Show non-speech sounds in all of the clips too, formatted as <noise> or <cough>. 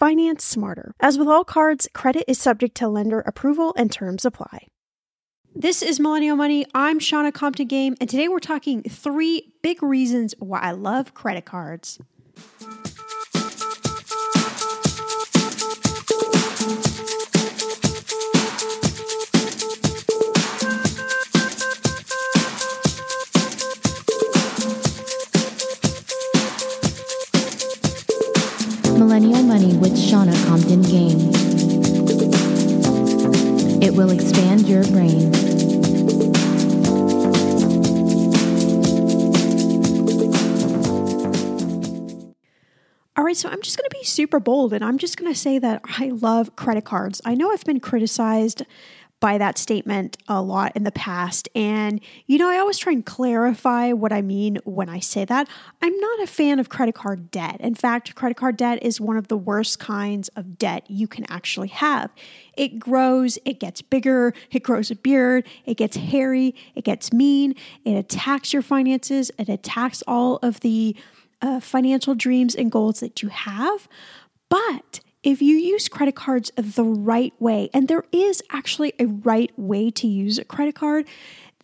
Finance smarter. As with all cards, credit is subject to lender approval and terms apply. This is Millennial Money. I'm Shannah Compton Game, and today we're talking three big reasons why I love credit cards. Millennial Money with Shannah Compton Game. It will expand your brain. All right, so I'm just going to be super bold and I'm just going to say that I love credit cards. I know I've been criticized by that statement a lot in the past. And, you know, I always try and clarify what I mean when I say that. I'm not a fan of credit card debt. In fact, credit card debt is one of the worst kinds of debt you can actually have. It grows, it gets bigger, it grows a beard, it gets hairy, it gets mean, it attacks your finances, it attacks all of the uh, financial dreams and goals that you have. But if you use credit cards the right way, and there is actually a right way to use a credit card,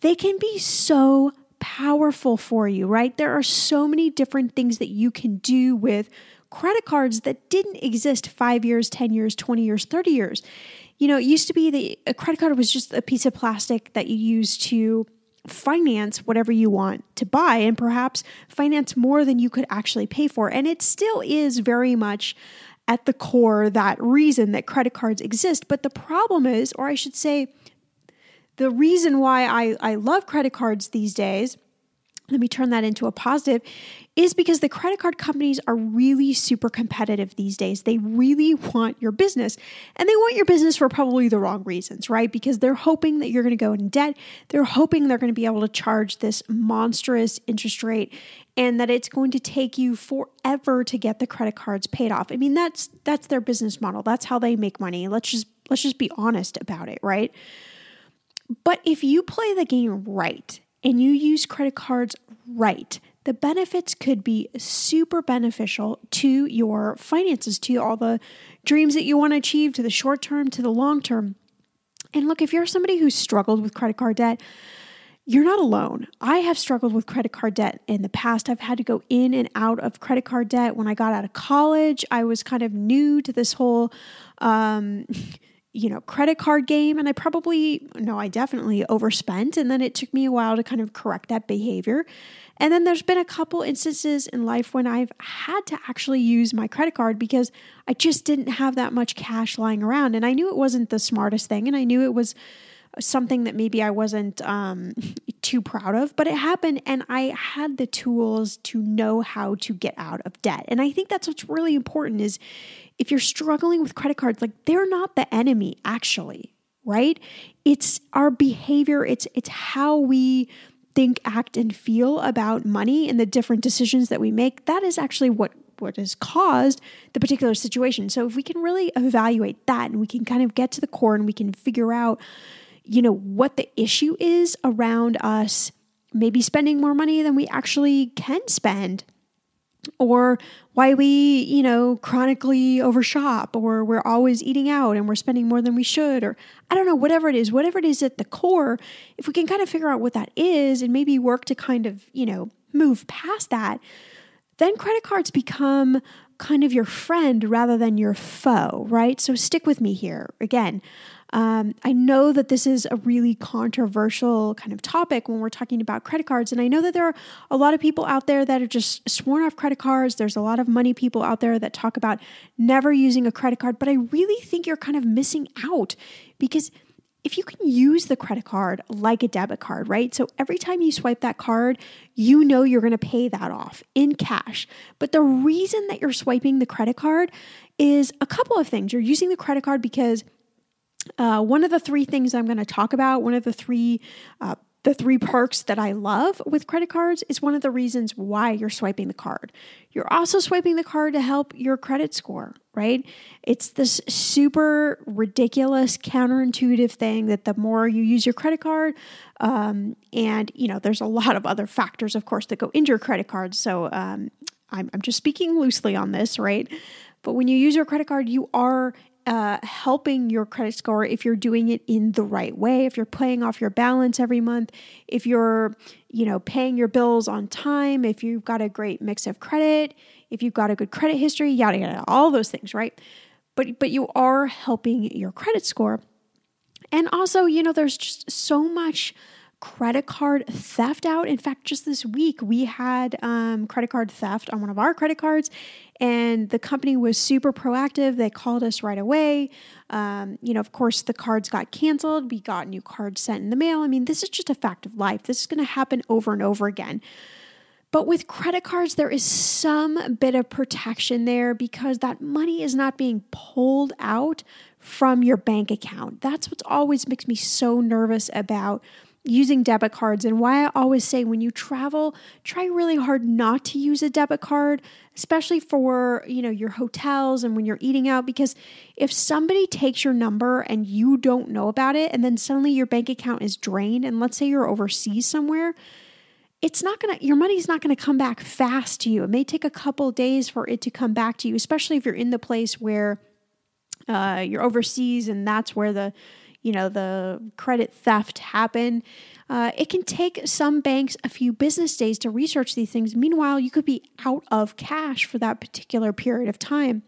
they can be so powerful for you, right? There are so many different things that you can do with credit cards that didn't exist five years, 10 years, 20 years, 30 years. You know, it used to be that a credit card was just a piece of plastic that you use to finance whatever you want to buy and perhaps finance more than you could actually pay for. And it still is very much at the core that reason that credit cards exist. But the problem is, or I should say, the reason why I, I love credit cards these days, let me turn that into a positive, is because the credit card companies are really super competitive these days. They really want your business. And they want your business for probably the wrong reasons, right? Because they're hoping that you're going to go in debt. They're hoping they're going to be able to charge this monstrous interest rate and that it's going to take you forever to get the credit cards paid off. I mean, that's that's their business model. That's how they make money. Let's just let's just be honest about it, right? But if you play the game right and you use credit cards right, the benefits could be super beneficial to your finances, to all the dreams that you want to achieve, to the short term, to the long term. And look, if you're somebody who's struggled with credit card debt, you're not alone. I have struggled with credit card debt in the past. I've had to go in and out of credit card debt. When I got out of college, I was kind of new to this whole, um, <laughs> you know, credit card game. And I probably, no, I definitely overspent. And then it took me a while to kind of correct that behavior. And then there's been a couple instances in life when I've had to actually use my credit card because I just didn't have that much cash lying around. And I knew it wasn't the smartest thing. And I knew it was something that maybe I wasn't um, <laughs> too proud of, but it happened and I had the tools to know how to get out of debt. And I think that's what's really important is if you're struggling with credit cards, like they're not the enemy actually, right? It's our behavior, it's it's how we think, act and feel about money and the different decisions that we make. That is actually what what has caused the particular situation. So if we can really evaluate that and we can kind of get to the core and we can figure out you know, what the issue is around us maybe spending more money than we actually can spend. Or why we, you know, chronically overshop or we're always eating out and we're spending more than we should or I don't know, whatever it is, whatever it is at the core, if we can kind of figure out what that is and maybe work to kind of, you know, move past that, then credit cards become kind of your friend rather than your foe, right? So stick with me here. Again, um, I know that this is a really controversial kind of topic when we're talking about credit cards. And I know that there are a lot of people out there that are just sworn off credit cards. There's a lot of money people out there that talk about never using a credit card. But I really think you're kind of missing out because if you can use the credit card like a debit card, right? So every time you swipe that card, you know you're going to pay that off in cash. But the reason that you're swiping the credit card is a couple of things. You're using the credit card because uh, one of the three things I'm going to talk about, one of the three uh, the three perks that I love with credit cards is one of the reasons why you're swiping the card. You're also swiping the card to help your credit score, right? It's this super ridiculous, counterintuitive thing that the more you use your credit card, um, and you know, there's a lot of other factors, of course, that go into your credit card. So um, I'm, I'm just speaking loosely on this, right? But when you use your credit card, you are uh, helping your credit score if you're doing it in the right way, if you're paying off your balance every month, if you're, you know, paying your bills on time, if you've got a great mix of credit, if you've got a good credit history, yada yada, all those things, right? But but you are helping your credit score. And also, you know, there's just so much credit card theft out. In fact, just this week we had um, credit card theft on one of our credit cards, and the company was super proactive. They called us right away. Um, you know, of course, the cards got canceled. We got new cards sent in the mail. I mean, this is just a fact of life. This is going to happen over and over again. But with credit cards, there is some bit of protection there because that money is not being pulled out from your bank account. That's what always makes me so nervous about using debit cards and why I always say when you travel, try really hard not to use a debit card, especially for, you know, your hotels and when you're eating out because if somebody takes your number and you don't know about it and then suddenly your bank account is drained and let's say you're overseas somewhere, it's not going to your money's not going to come back fast to you. It may take a couple days for it to come back to you, especially if you're in the place where uh, you're overseas and that's where the you know the credit theft happen. Uh, it can take some banks a few business days to research these things. Meanwhile, you could be out of cash for that particular period of time.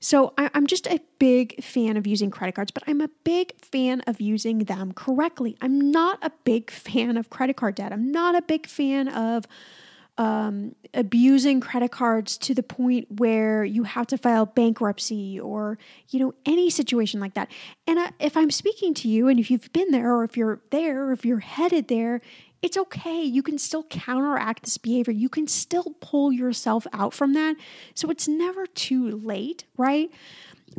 So I, am just a big fan of using credit cards, but I'm a big fan of using them correctly. I'm not a big fan of credit card debt. I'm not a big fan of um, abusing credit cards to the point where you have to file bankruptcy or you know any situation like that. And uh, if i'm speaking to you and if you've been there or if you're there or if you're headed there it's okay. You can still counteract this behavior. You can still pull yourself out from that. So it's never too late right?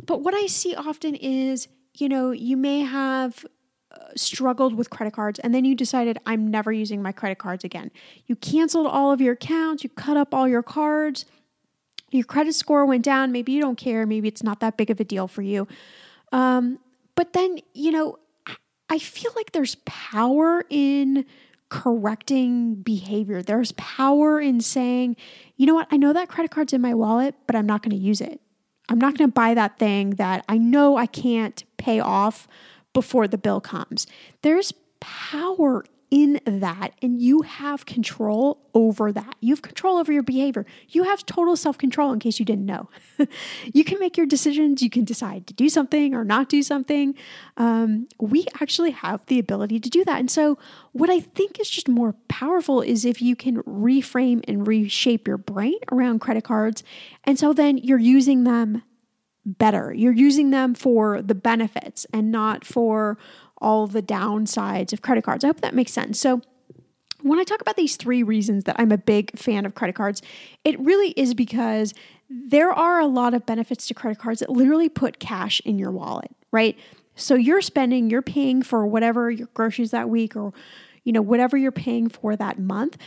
But what i see often is you know you may have struggled with credit cards and then you decided I'm never using my credit cards again. You canceled all of your accounts, you cut up all your cards, your credit score went down. Maybe you don't care, maybe it's not that big of a deal for you. Um, but then, you know, I feel like there's power in correcting behavior. There's power in saying, you know what, I know that credit card's in my wallet, but I'm not going to use it. I'm not going to buy that thing that I know I can't pay off before the bill comes. There's power in that and you have control over that. You have control over your behavior. You have total self control in case you didn't know. <laughs> you can make your decisions. You can decide to do something or not do something. Um, we actually have the ability to do that. And so, what I think is just more powerful is if you can reframe and reshape your brain around credit cards. And so then you're using them better. You're using them for the benefits and not for all the downsides of credit cards. I hope that makes sense. So, when I talk about these three reasons that I'm a big fan of credit cards, it really is because there are a lot of benefits to credit cards that literally put cash in your wallet, right? So you're spending, you're paying for whatever your groceries that week or you know whatever you're paying for that month.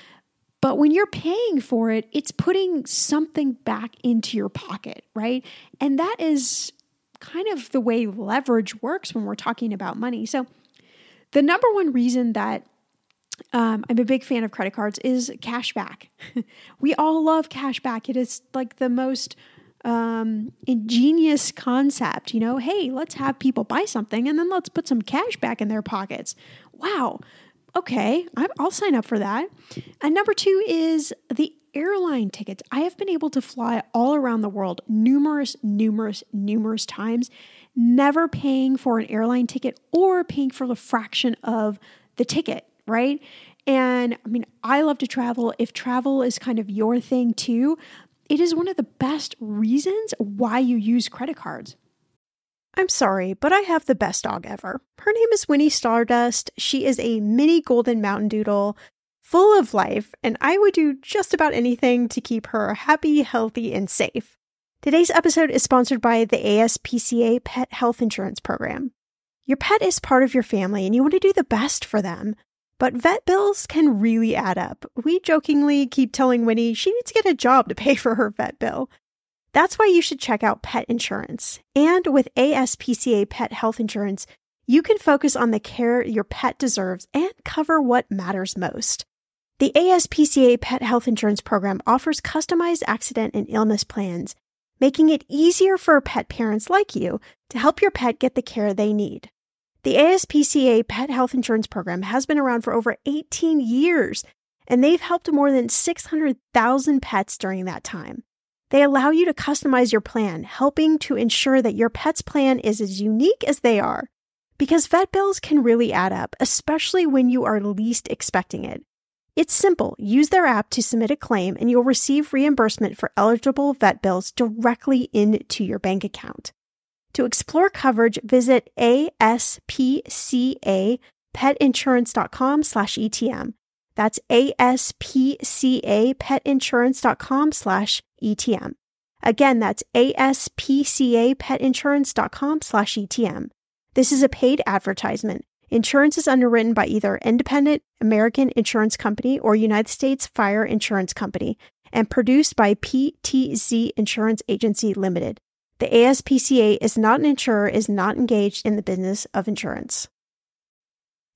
But when you're paying for it, it's putting something back into your pocket, right? And that is kind of the way leverage works when we're talking about money. So, the number one reason that um, I'm a big fan of credit cards is cash back. <laughs> we all love cash back. It is like the most um, ingenious concept. You know, hey, let's have people buy something and then let's put some cash back in their pockets. Wow. Okay, i will sign up for that. And number two is the airline tickets. I have been able to fly all around the world numerous, numerous, numerous times, never paying for an airline ticket or paying for the fraction of the ticket, right? And I mean, I love to travel. If travel is kind of your thing too, it is one of the best reasons why you use credit cards. I'm sorry, but I have the best dog ever. Her name is Winnie Stardust. She is a mini golden mountain doodle full of life, and I would do just about anything to keep her happy, healthy, and safe. Today's episode is sponsored by the ASPCA Pet Health Insurance Program. Your pet is part of your family and you want to do the best for them. But vet bills can really add up. We jokingly keep telling Winnie she needs to get a job to pay for her vet bill. That's why you should check out pet insurance. And with ASPCA Pet Health Insurance, you can focus on the care your pet deserves and cover what matters most. The ASPCA Pet Health Insurance Program offers customized accident and illness plans, making it easier for pet parents like you to help your pet get the care they need. The ASPCA Pet Health Insurance Program has been around for over 18 years, and they've helped more than 600,000 pets during that time. They allow you to customize your plan, helping to ensure that your pet's plan is as unique as they are. Because vet bills can really add up, especially when you are least expecting it. It's simple. Use their app to submit a claim and you'll receive reimbursement for eligible vet bills directly into your bank account. To explore coverage, visit aspcapetinsurance.com slash ETM. That's aspcapetinsurance.com slash ETM. Again, that's aspcapetinsurance.com slash ETM. This is a paid advertisement. Insurance is underwritten by either Independent American Insurance Company or United States Fire Insurance Company and produced by PTZ Insurance Agency Limited. The ASPCA is not an insurer, is not engaged in the business of insurance.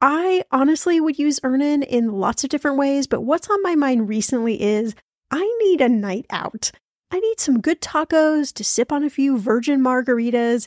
I honestly would use Earnin in lots of different ways, but what's on my mind recently is I need a night out. I need some good tacos to sip on a few virgin margaritas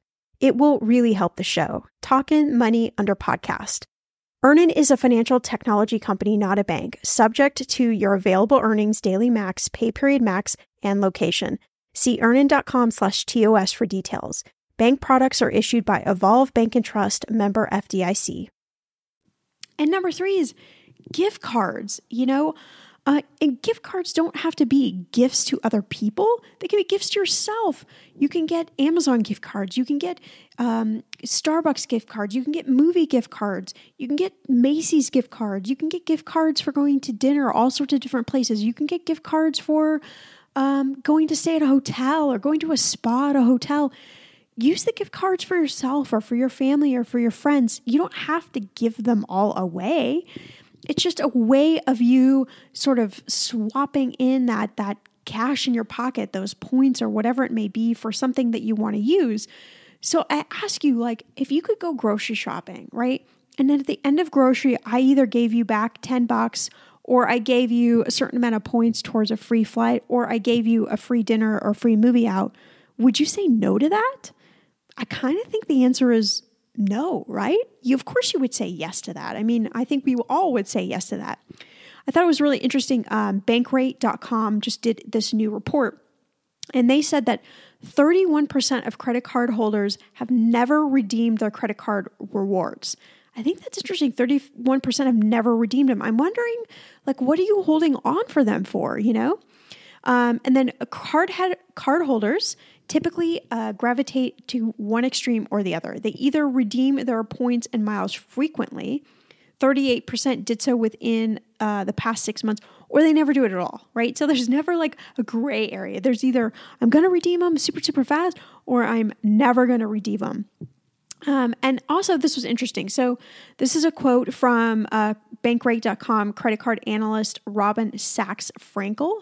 It will really help the show. Talkin' Money Under Podcast. Earnin is a financial technology company, not a bank, subject to your available earnings, daily max, pay period max, and location. See earnin.com slash TOS for details. Bank products are issued by Evolve Bank and Trust, member FDIC. And number three is gift cards. You know, Uh, and gift cards don't have to be gifts to other people, they can be gifts to yourself. You can get Amazon gift cards, you can get um, Starbucks gift cards, you can get movie gift cards, you can get Macy's gift cards, you can get gift cards for going to dinner, all sorts of different places. You can get gift cards for um, going to stay at a hotel or going to a spa at a hotel use the gift cards for yourself or for your family or for your friends. You don't have to give them all away. It's just a way of you sort of swapping in that that cash in your pocket, those points or whatever it may be for something that you want to use. So I ask you like if you could go grocery shopping, right? And then at the end of grocery, I either gave you back 10 bucks or I gave you a certain amount of points towards a free flight or I gave you a free dinner or free movie out. Would you say no to that? I kind of think the answer is no, right? You, of course, you would say yes to that. I mean, I think we all would say yes to that. I thought it was really interesting. Um, Bankrate.com just did this new report, and they said that 31% of credit card holders have never redeemed their credit card rewards. I think that's interesting. 31% have never redeemed them. I'm wondering, like, what are you holding on for them for, you know? Um, and then card head, card holders typically uh, gravitate to one extreme or the other. They either redeem their points and miles frequently, 38% did so within uh, the past six months, or they never do it at all, right? So there's <laughs> never like a gray area. There's either I'm going to redeem them super, super fast, or I'm never going to redeem them. Um, and also, this was interesting. So, this is a quote from uh, Bankrate.com credit card analyst Robin Saks Frankel.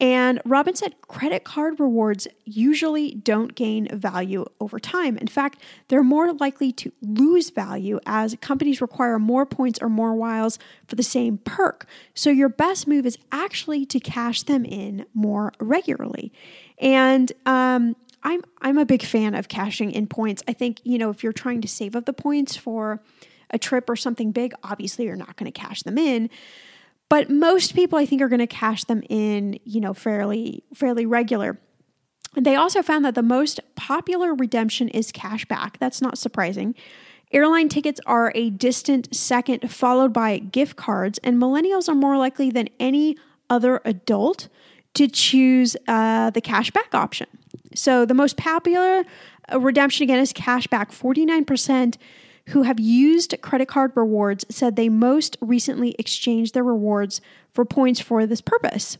And Robin said credit card rewards usually don't gain value over time. In fact, they're more likely to lose value as companies require more points or more miles for the same perk. So your best move is actually to cash them in more regularly. And um, I'm I'm a big fan of cashing in points. I think you know if you're trying to save up the points for a trip or something big, obviously you're not going to cash them in. But most people I think are going to cash them in, you know, fairly fairly regular. They also found that the most popular redemption is cashback. That's not surprising. Airline tickets are a distant second, followed by gift cards, and millennials are more likely than any other adult to choose uh, the cashback option. So the most popular uh, redemption again is cashback. 49% who have used credit card rewards said they most recently exchanged their rewards for points for this purpose.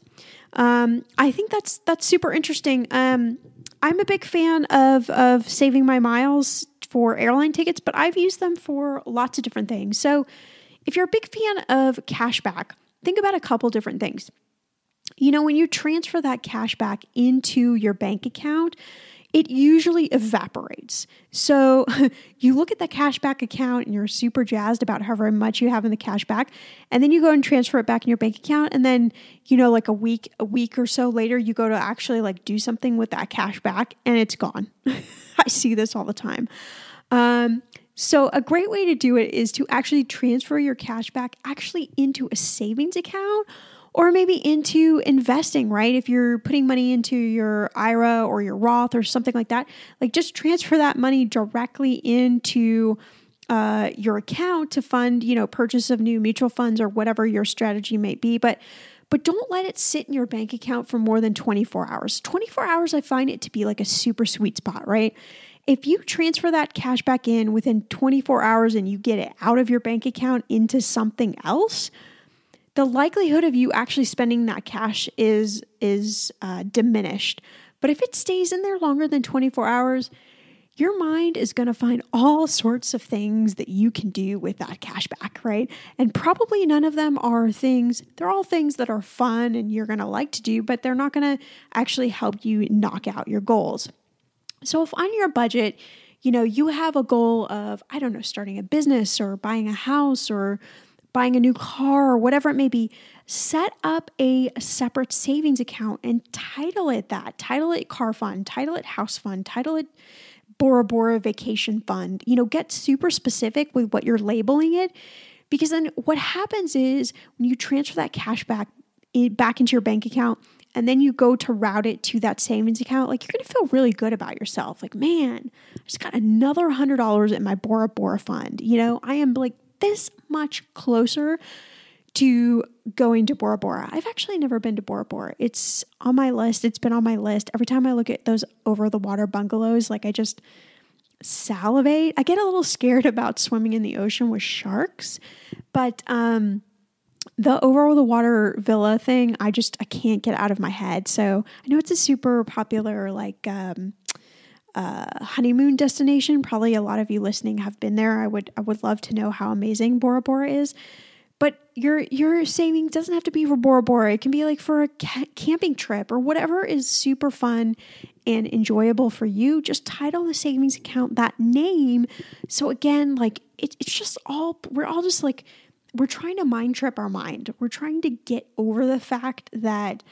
Um, I think that's that's super interesting. Um, I'm a big fan of of saving my miles for airline tickets, but I've used them for lots of different things. So, if you're a big fan of cashback, think about a couple different things. You know, when you transfer that cash back into your bank account, it usually evaporates. So <laughs> you look at the cashback account and you're super jazzed about however much you have in the cashback, and then you go and transfer it back in your bank account, and then you know, like a week, a week or so later, you go to actually like do something with that cashback, and it's gone. <laughs> I see this all the time. Um, so, a great way to do it is to actually transfer your cash back actually into a savings account or maybe into investing, right? If you're putting money into your IRA or your Roth or something like that, like just transfer that money directly into uh, your account to fund, you know, purchase of new mutual funds or whatever your strategy might be. But but don't let it sit in your bank account for more than 24 hours. 24 hours, I find it to be like a super sweet spot, right? If you transfer that cash back in within 24 hours and you get it out of your bank account into something else, the likelihood of you actually spending that cash is is uh, diminished. But if it stays in there longer than 24 hours, your mind is going to find all sorts of things that you can do with that cash back, right? And probably none of them are things, they're all things that are fun and you're going to like to do, but they're not going to actually help you knock out your goals. So if on your budget, you know, you have a goal of, I don't know, starting a business or buying a house or buying a new car or whatever it may be, set up a separate savings account and title it that. Title it car fund, title it house fund, title it Bora Bora vacation fund. You know, get super specific with what you're labeling it because then what happens is when you transfer that cash back back into your bank account and then you go to route it to that savings account, like you're going to feel really good about yourself. Like, man, I just got another $100 in my Bora Bora fund. You know, I am like this much closer to going to Bora Bora. I've actually never been to Bora Bora. It's on my list. It's been on my list. Every time I look at those over the water bungalows, like I just salivate. I get a little scared <laughs> about swimming in the ocean with sharks, but um the over the water villa thing, I just I can't get out of my head. So I know it's a super popular like um, uh, honeymoon destination. Probably a lot of you listening have been there. I would I would love to know how amazing Bora Bora is. But your your saving doesn't have to be for Bora Bora. It can be like for a ca- camping trip or whatever is super fun and enjoyable for you. Just title the savings account that name. So again, like it, it's just all we're all just like we're trying to mind trip our mind. We're trying to get over the fact that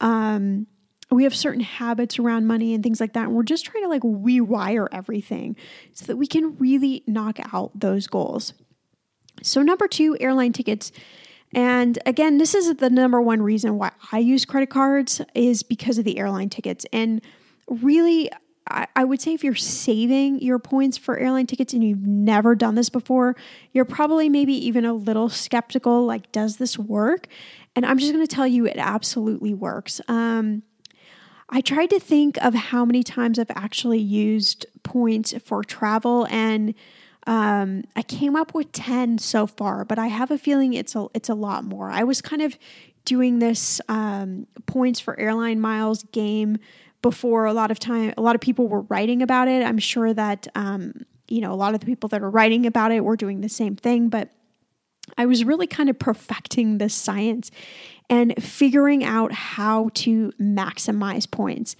um, we have certain habits around money and things like that. And we're just trying to like rewire everything so that we can really knock out those goals. So, number two, airline tickets. And again, this is the number one reason why I use credit cards is because of the airline tickets. And really, I, would say if you're saving your points for airline tickets and you've never done this before, you're probably maybe even a little skeptical like, does this work? And I'm just going to tell you it absolutely works. Um, I tried to think of how many times I've actually used points for travel and um, I came up with 10 so far, but I have a feeling it's a it's a lot more. I was kind of doing this um, points for airline miles game before a lot of time a lot of people were writing about it i'm sure that um, you know a lot of the people that are writing about it were doing the same thing but i was really kind of perfecting the science and figuring out how to maximize points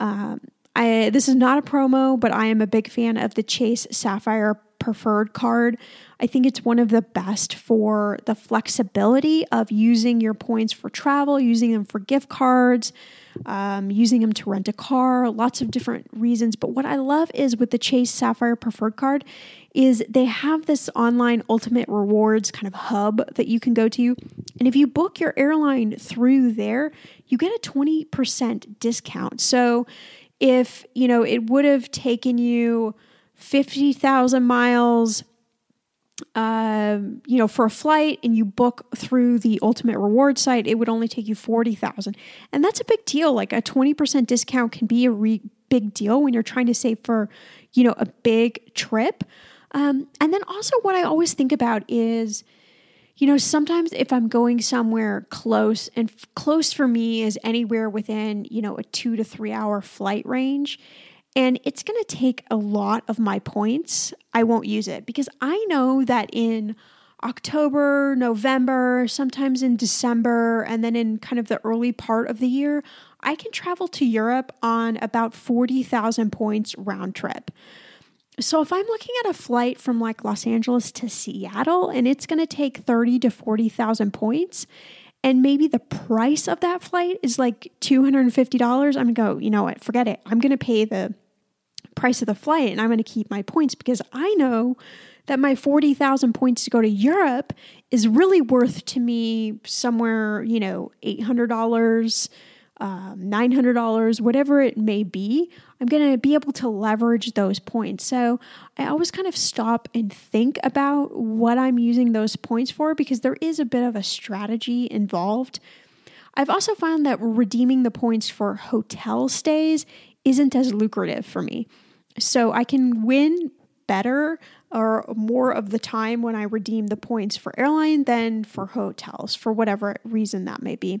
um, I, this is not a promo but i am a big fan of the chase sapphire preferred card i think it's one of the best for the flexibility of using your points for travel using them for gift cards um, using them to rent a car, lots of different reasons. But what I love is with the Chase Sapphire Preferred Card is they have this online ultimate rewards kind of hub that you can go to. And if you book your airline through there, you get a 20% discount. So if, you know, it would have taken you 50,000 miles uh, you know, for a flight and you book through the Ultimate Reward site, it would only take you forty thousand, and that's a big deal. Like a twenty percent discount can be a re- big deal when you're trying to save for, you know, a big trip. Um, and then also, what I always think about is, you know, sometimes if I'm going somewhere close, and f- close for me is anywhere within, you know, a two to three hour flight range and it's going to take a lot of my points. I won't use it because I know that in October, November, sometimes in December, and then in kind of the early part of the year, I can travel to Europe on about 40,000 points round trip. So if I'm looking at a flight from like Los Angeles to Seattle and it's going to take 30 to 40,000 points, and maybe the price of that flight is like $250, I'm going to go, you know what, forget it. I'm going to pay the price of the flight and I'm going to keep my points because I know that my 40,000 points to go to Europe is really worth to me somewhere, you know, $800, um, $900, whatever it may be. I'm going to be able to leverage those points. So I always kind of stop and think about what I'm using those points for because there is a bit of a strategy involved. I've also found that redeeming the points for hotel stays isn't as lucrative for me. So I can win better or more of the time when I redeem the points for airline than for hotels, for whatever reason that may be.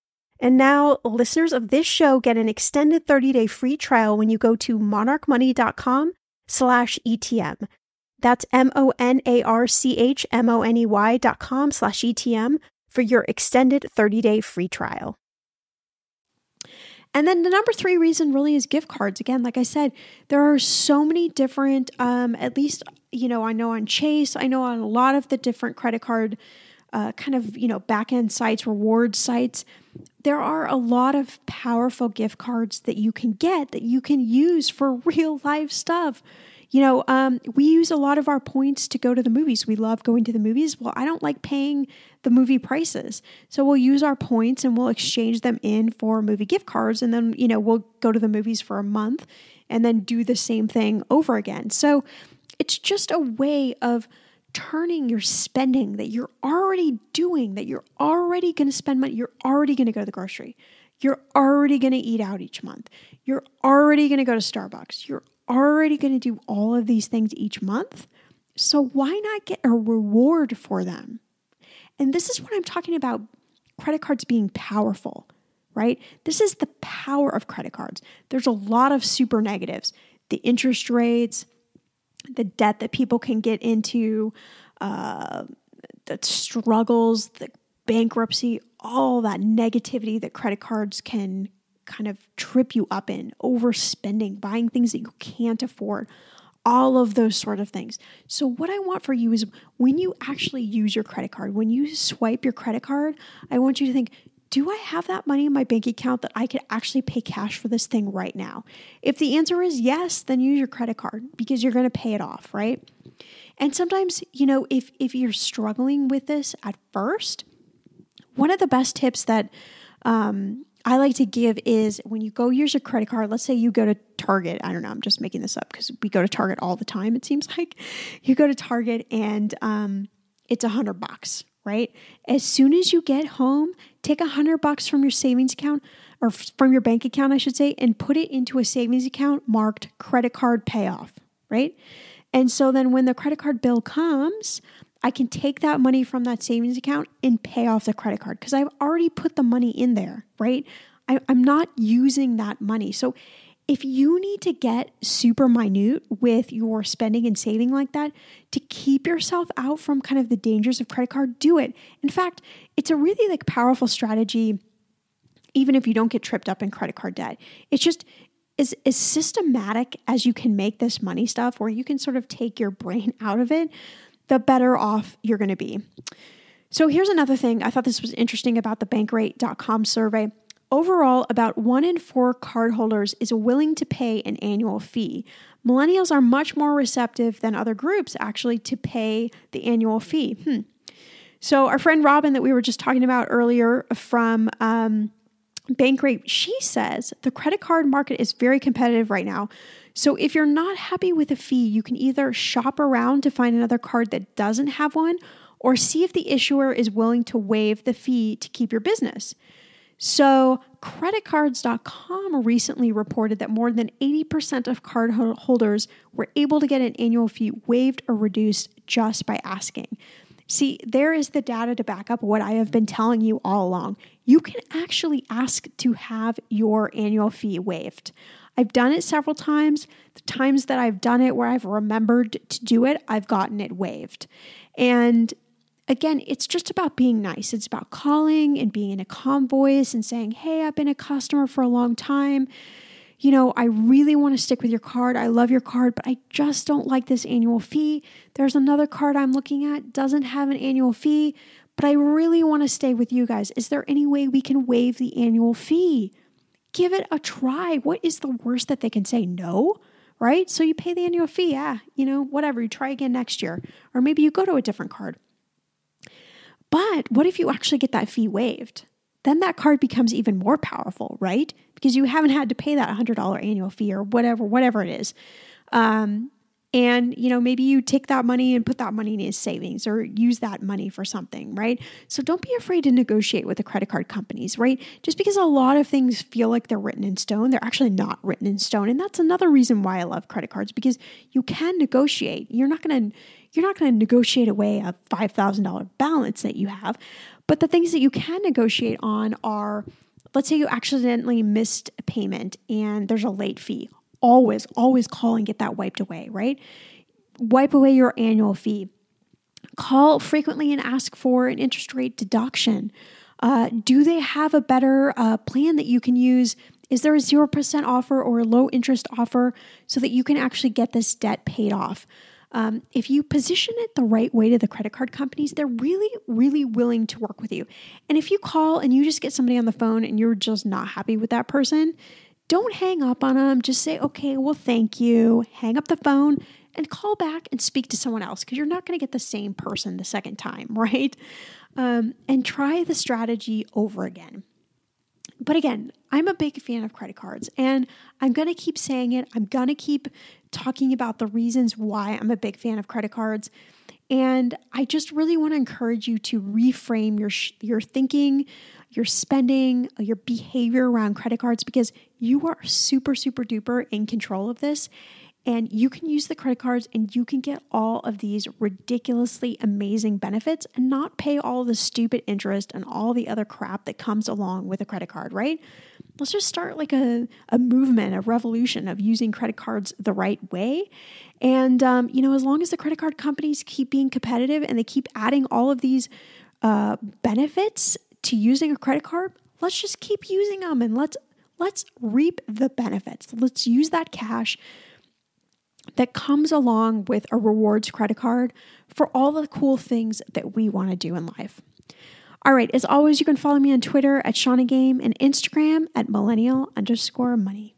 And now listeners of this show get an extended 30-day free trial when you go to monarchmoney.com slash ETM. That's M-O-N-A-R-C-H-M-O-N-E-Y dot com slash ETM for your extended 30-day free trial. And then the number three reason really is gift cards. Again, like I said, there are so many different, um, at least, you know, I know on Chase, I know on a lot of the different credit card uh, kind of, you know, back end sites, reward sites, there are a lot of powerful gift cards that you can get that you can use for <laughs> real life stuff. You know, um, we use a lot of our points to go to the movies. We love going to the movies. Well, I don't like paying the movie prices. So we'll use our points and we'll exchange them in for movie gift cards. And then, you know, we'll go to the movies for a month and then do the same thing over again. So it's just a way of turning your spending that you're already doing, that you're already going to spend money, you're already going to go to the grocery, you're already going to eat out each month, you're already going to go to Starbucks, you're already going to do all of these things each month. So why not get a reward for them? And this is what I'm talking about credit cards being powerful, right? This is the power of credit cards. There's a lot of super negatives the interest rates, the debt that people can get into, uh, the struggles, the bankruptcy, all that negativity that credit cards can kind of trip you up in, overspending, buying things that you can't afford, all of those sort of things. So, what I want for you is when you actually use your credit card, when you swipe your credit card, I want you to think, do I have that money in my bank account that I could actually pay cash for this thing right now? If the answer is yes, then use your credit card because you're going to pay it off, right? And sometimes, you know, if if you're struggling with this at first, one of the best tips that um, I like to give is when you go use your credit card, let's say you go to Target. I don't know, I'm just making this up because we go to Target all the time, it seems like. You go to Target and um, it's a hundred bucks, right? As soon as you get home, take a hundred bucks from your savings account or from your bank account, I should say, and put it into a savings account marked credit card payoff, right? And so then when the credit card bill comes, I can take that money from that savings account and pay off the credit card because I've already put the money in there, right? I, I'm not using that money. So if you need to get super minute with your spending and saving like that to keep yourself out from kind of the dangers of credit card, do it. In fact, it's a really like powerful strategy even if you don't get tripped up in credit card debt. It's just as, as systematic as you can make this money stuff where you can sort of take your brain <laughs> out of it, the better off you're going to be. So here's another thing. I thought this was interesting about the bankrate.com survey. Overall, about one in four cardholders is willing to pay an annual fee. Millennials are much more receptive than other groups actually to pay the annual fee. Hmm. So, our friend Robin, that we were just talking about earlier from um, Bankrate, she says the credit card market is very competitive right now. So, if you're not happy with a fee, you can either shop around to find another card that doesn't have one or see if the issuer is willing to waive the fee to keep your business. So, creditcards.com recently reported that more than 80% of card holders were able to get an annual fee waived or reduced just by asking. See, there is the data to back up what I have been telling you all along. You can actually ask to have your annual fee waived. I've done it several times. The times that I've done it where I've remembered to do it, I've gotten it waived. And again, it's just about being nice. It's about calling and being in a calm voice and saying, Hey, I've been a customer for a long time. You know, I really want to stick with your card. I love your card, but I just don't like this annual fee. There's another card I'm looking at, doesn't have an annual fee, but I really want to stay with you guys. Is there any way we can waive the annual fee? Give it a try. What is the worst that they can say? No right? So you pay the annual fee. Yeah, you know, whatever. You try again next year. Or maybe you go to a different card. But what if you actually get that fee waived? Then that card becomes even more powerful, right? Because you haven't had to pay that $100 annual fee or whatever, whatever it is. Um, and you know maybe you take that money and put that money in his savings or use that money for something right? So don't be afraid to negotiate with the credit card companies right? Just because a lot of things feel like they're written in stone they're actually not written in stone. And that's another reason why i love credit cards because you can negotiate. You're not going to you're not going to negotiate away a $5000 balance that you have. But the things that you can negotiate on are let's say you accidentally missed a payment and there's a late fee always, always call and get that wiped away, right? Wipe away your annual fee. Call frequently and ask for an interest rate deduction. Uh, do they have a better uh, plan that you can use? Is there a 0% offer or a low interest offer so that you can actually get this debt paid off? Um, if you position it the right way to the credit card companies, they're really, really willing to work with you. And if you call and you just get somebody on the phone and you're just not happy with that person, don't hang up on them. Just say, okay, well, thank you. Hang up the phone and call back and speak to someone else because you're not going to get the same person the second time, <laughs> right? Um, and try the strategy over again. But again, I'm a big fan of credit cards and I'm going to keep saying it. I'm going to keep talking about the reasons why I'm a big fan of credit cards. And I just really want to encourage you to reframe your your thinking your spending, your behavior around credit cards because you are super, super duper in control of this. And you can use the credit cards and you can get all of these ridiculously amazing benefits and not pay all the stupid interest and all the other crap that comes along with a credit card, right? Let's just start like a, a movement, a revolution of using credit cards the right way. And, um, you know, as long as the credit card companies keep being competitive and they keep adding all of these uh, benefits to using a credit card, let's just keep using them and let's let's reap the benefits. Let's use that cash that comes along with a rewards credit card for all the cool things that we want to do in life. All right, as always, you can follow me on Twitter at Shannah Game and Instagram at millennial underscore money.